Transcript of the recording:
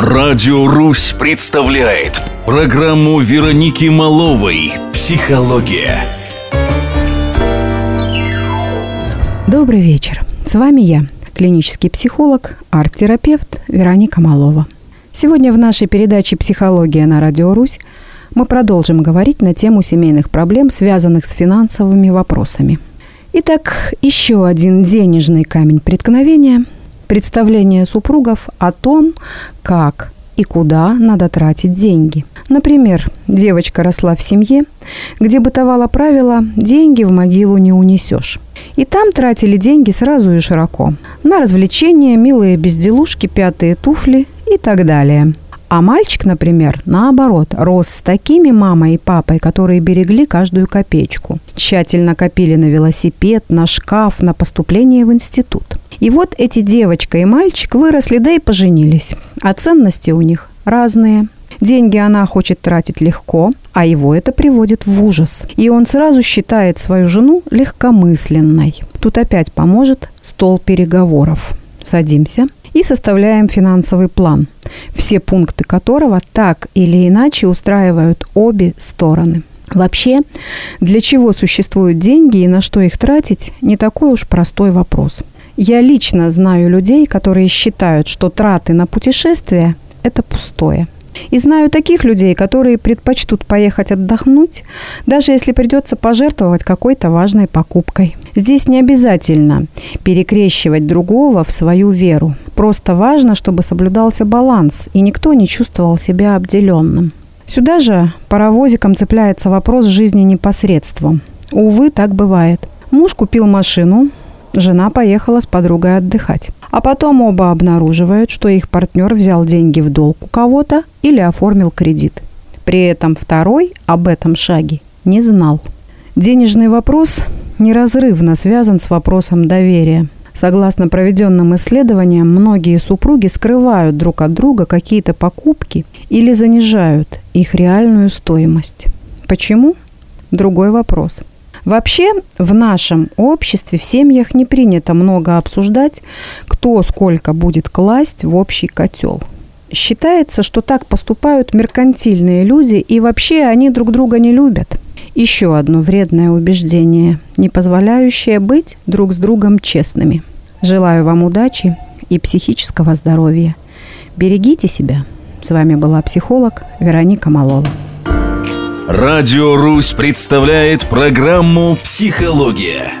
Радио «Русь» представляет программу Вероники Маловой «Психология». Добрый вечер. С вами я, клинический психолог, арт-терапевт Вероника Малова. Сегодня в нашей передаче «Психология на Радио Русь» мы продолжим говорить на тему семейных проблем, связанных с финансовыми вопросами. Итак, еще один денежный камень преткновения – представление супругов о том, как и куда надо тратить деньги. Например, девочка росла в семье, где бытовало правило «деньги в могилу не унесешь». И там тратили деньги сразу и широко. На развлечения, милые безделушки, пятые туфли и так далее – а мальчик, например, наоборот, рос с такими мамой и папой, которые берегли каждую копеечку. Тщательно копили на велосипед, на шкаф, на поступление в институт. И вот эти девочка и мальчик выросли, да и поженились. А ценности у них разные. Деньги она хочет тратить легко, а его это приводит в ужас. И он сразу считает свою жену легкомысленной. Тут опять поможет стол переговоров. Садимся и составляем финансовый план, все пункты которого так или иначе устраивают обе стороны. Вообще, для чего существуют деньги и на что их тратить, не такой уж простой вопрос. Я лично знаю людей, которые считают, что траты на путешествия – это пустое – и знаю таких людей, которые предпочтут поехать отдохнуть, даже если придется пожертвовать какой-то важной покупкой. Здесь не обязательно перекрещивать другого в свою веру. Просто важно, чтобы соблюдался баланс, и никто не чувствовал себя обделенным. Сюда же паровозиком цепляется вопрос жизни непосредством. Увы, так бывает. Муж купил машину, жена поехала с подругой отдыхать. А потом оба обнаруживают, что их партнер взял деньги в долг у кого-то или оформил кредит. При этом второй об этом шаге не знал. Денежный вопрос неразрывно связан с вопросом доверия. Согласно проведенным исследованиям, многие супруги скрывают друг от друга какие-то покупки или занижают их реальную стоимость. Почему? Другой вопрос – Вообще в нашем обществе, в семьях не принято много обсуждать, кто сколько будет класть в общий котел. Считается, что так поступают меркантильные люди, и вообще они друг друга не любят. Еще одно вредное убеждение, не позволяющее быть друг с другом честными. Желаю вам удачи и психического здоровья. Берегите себя. С вами была психолог Вероника Малова. Радио «Русь» представляет программу «Психология».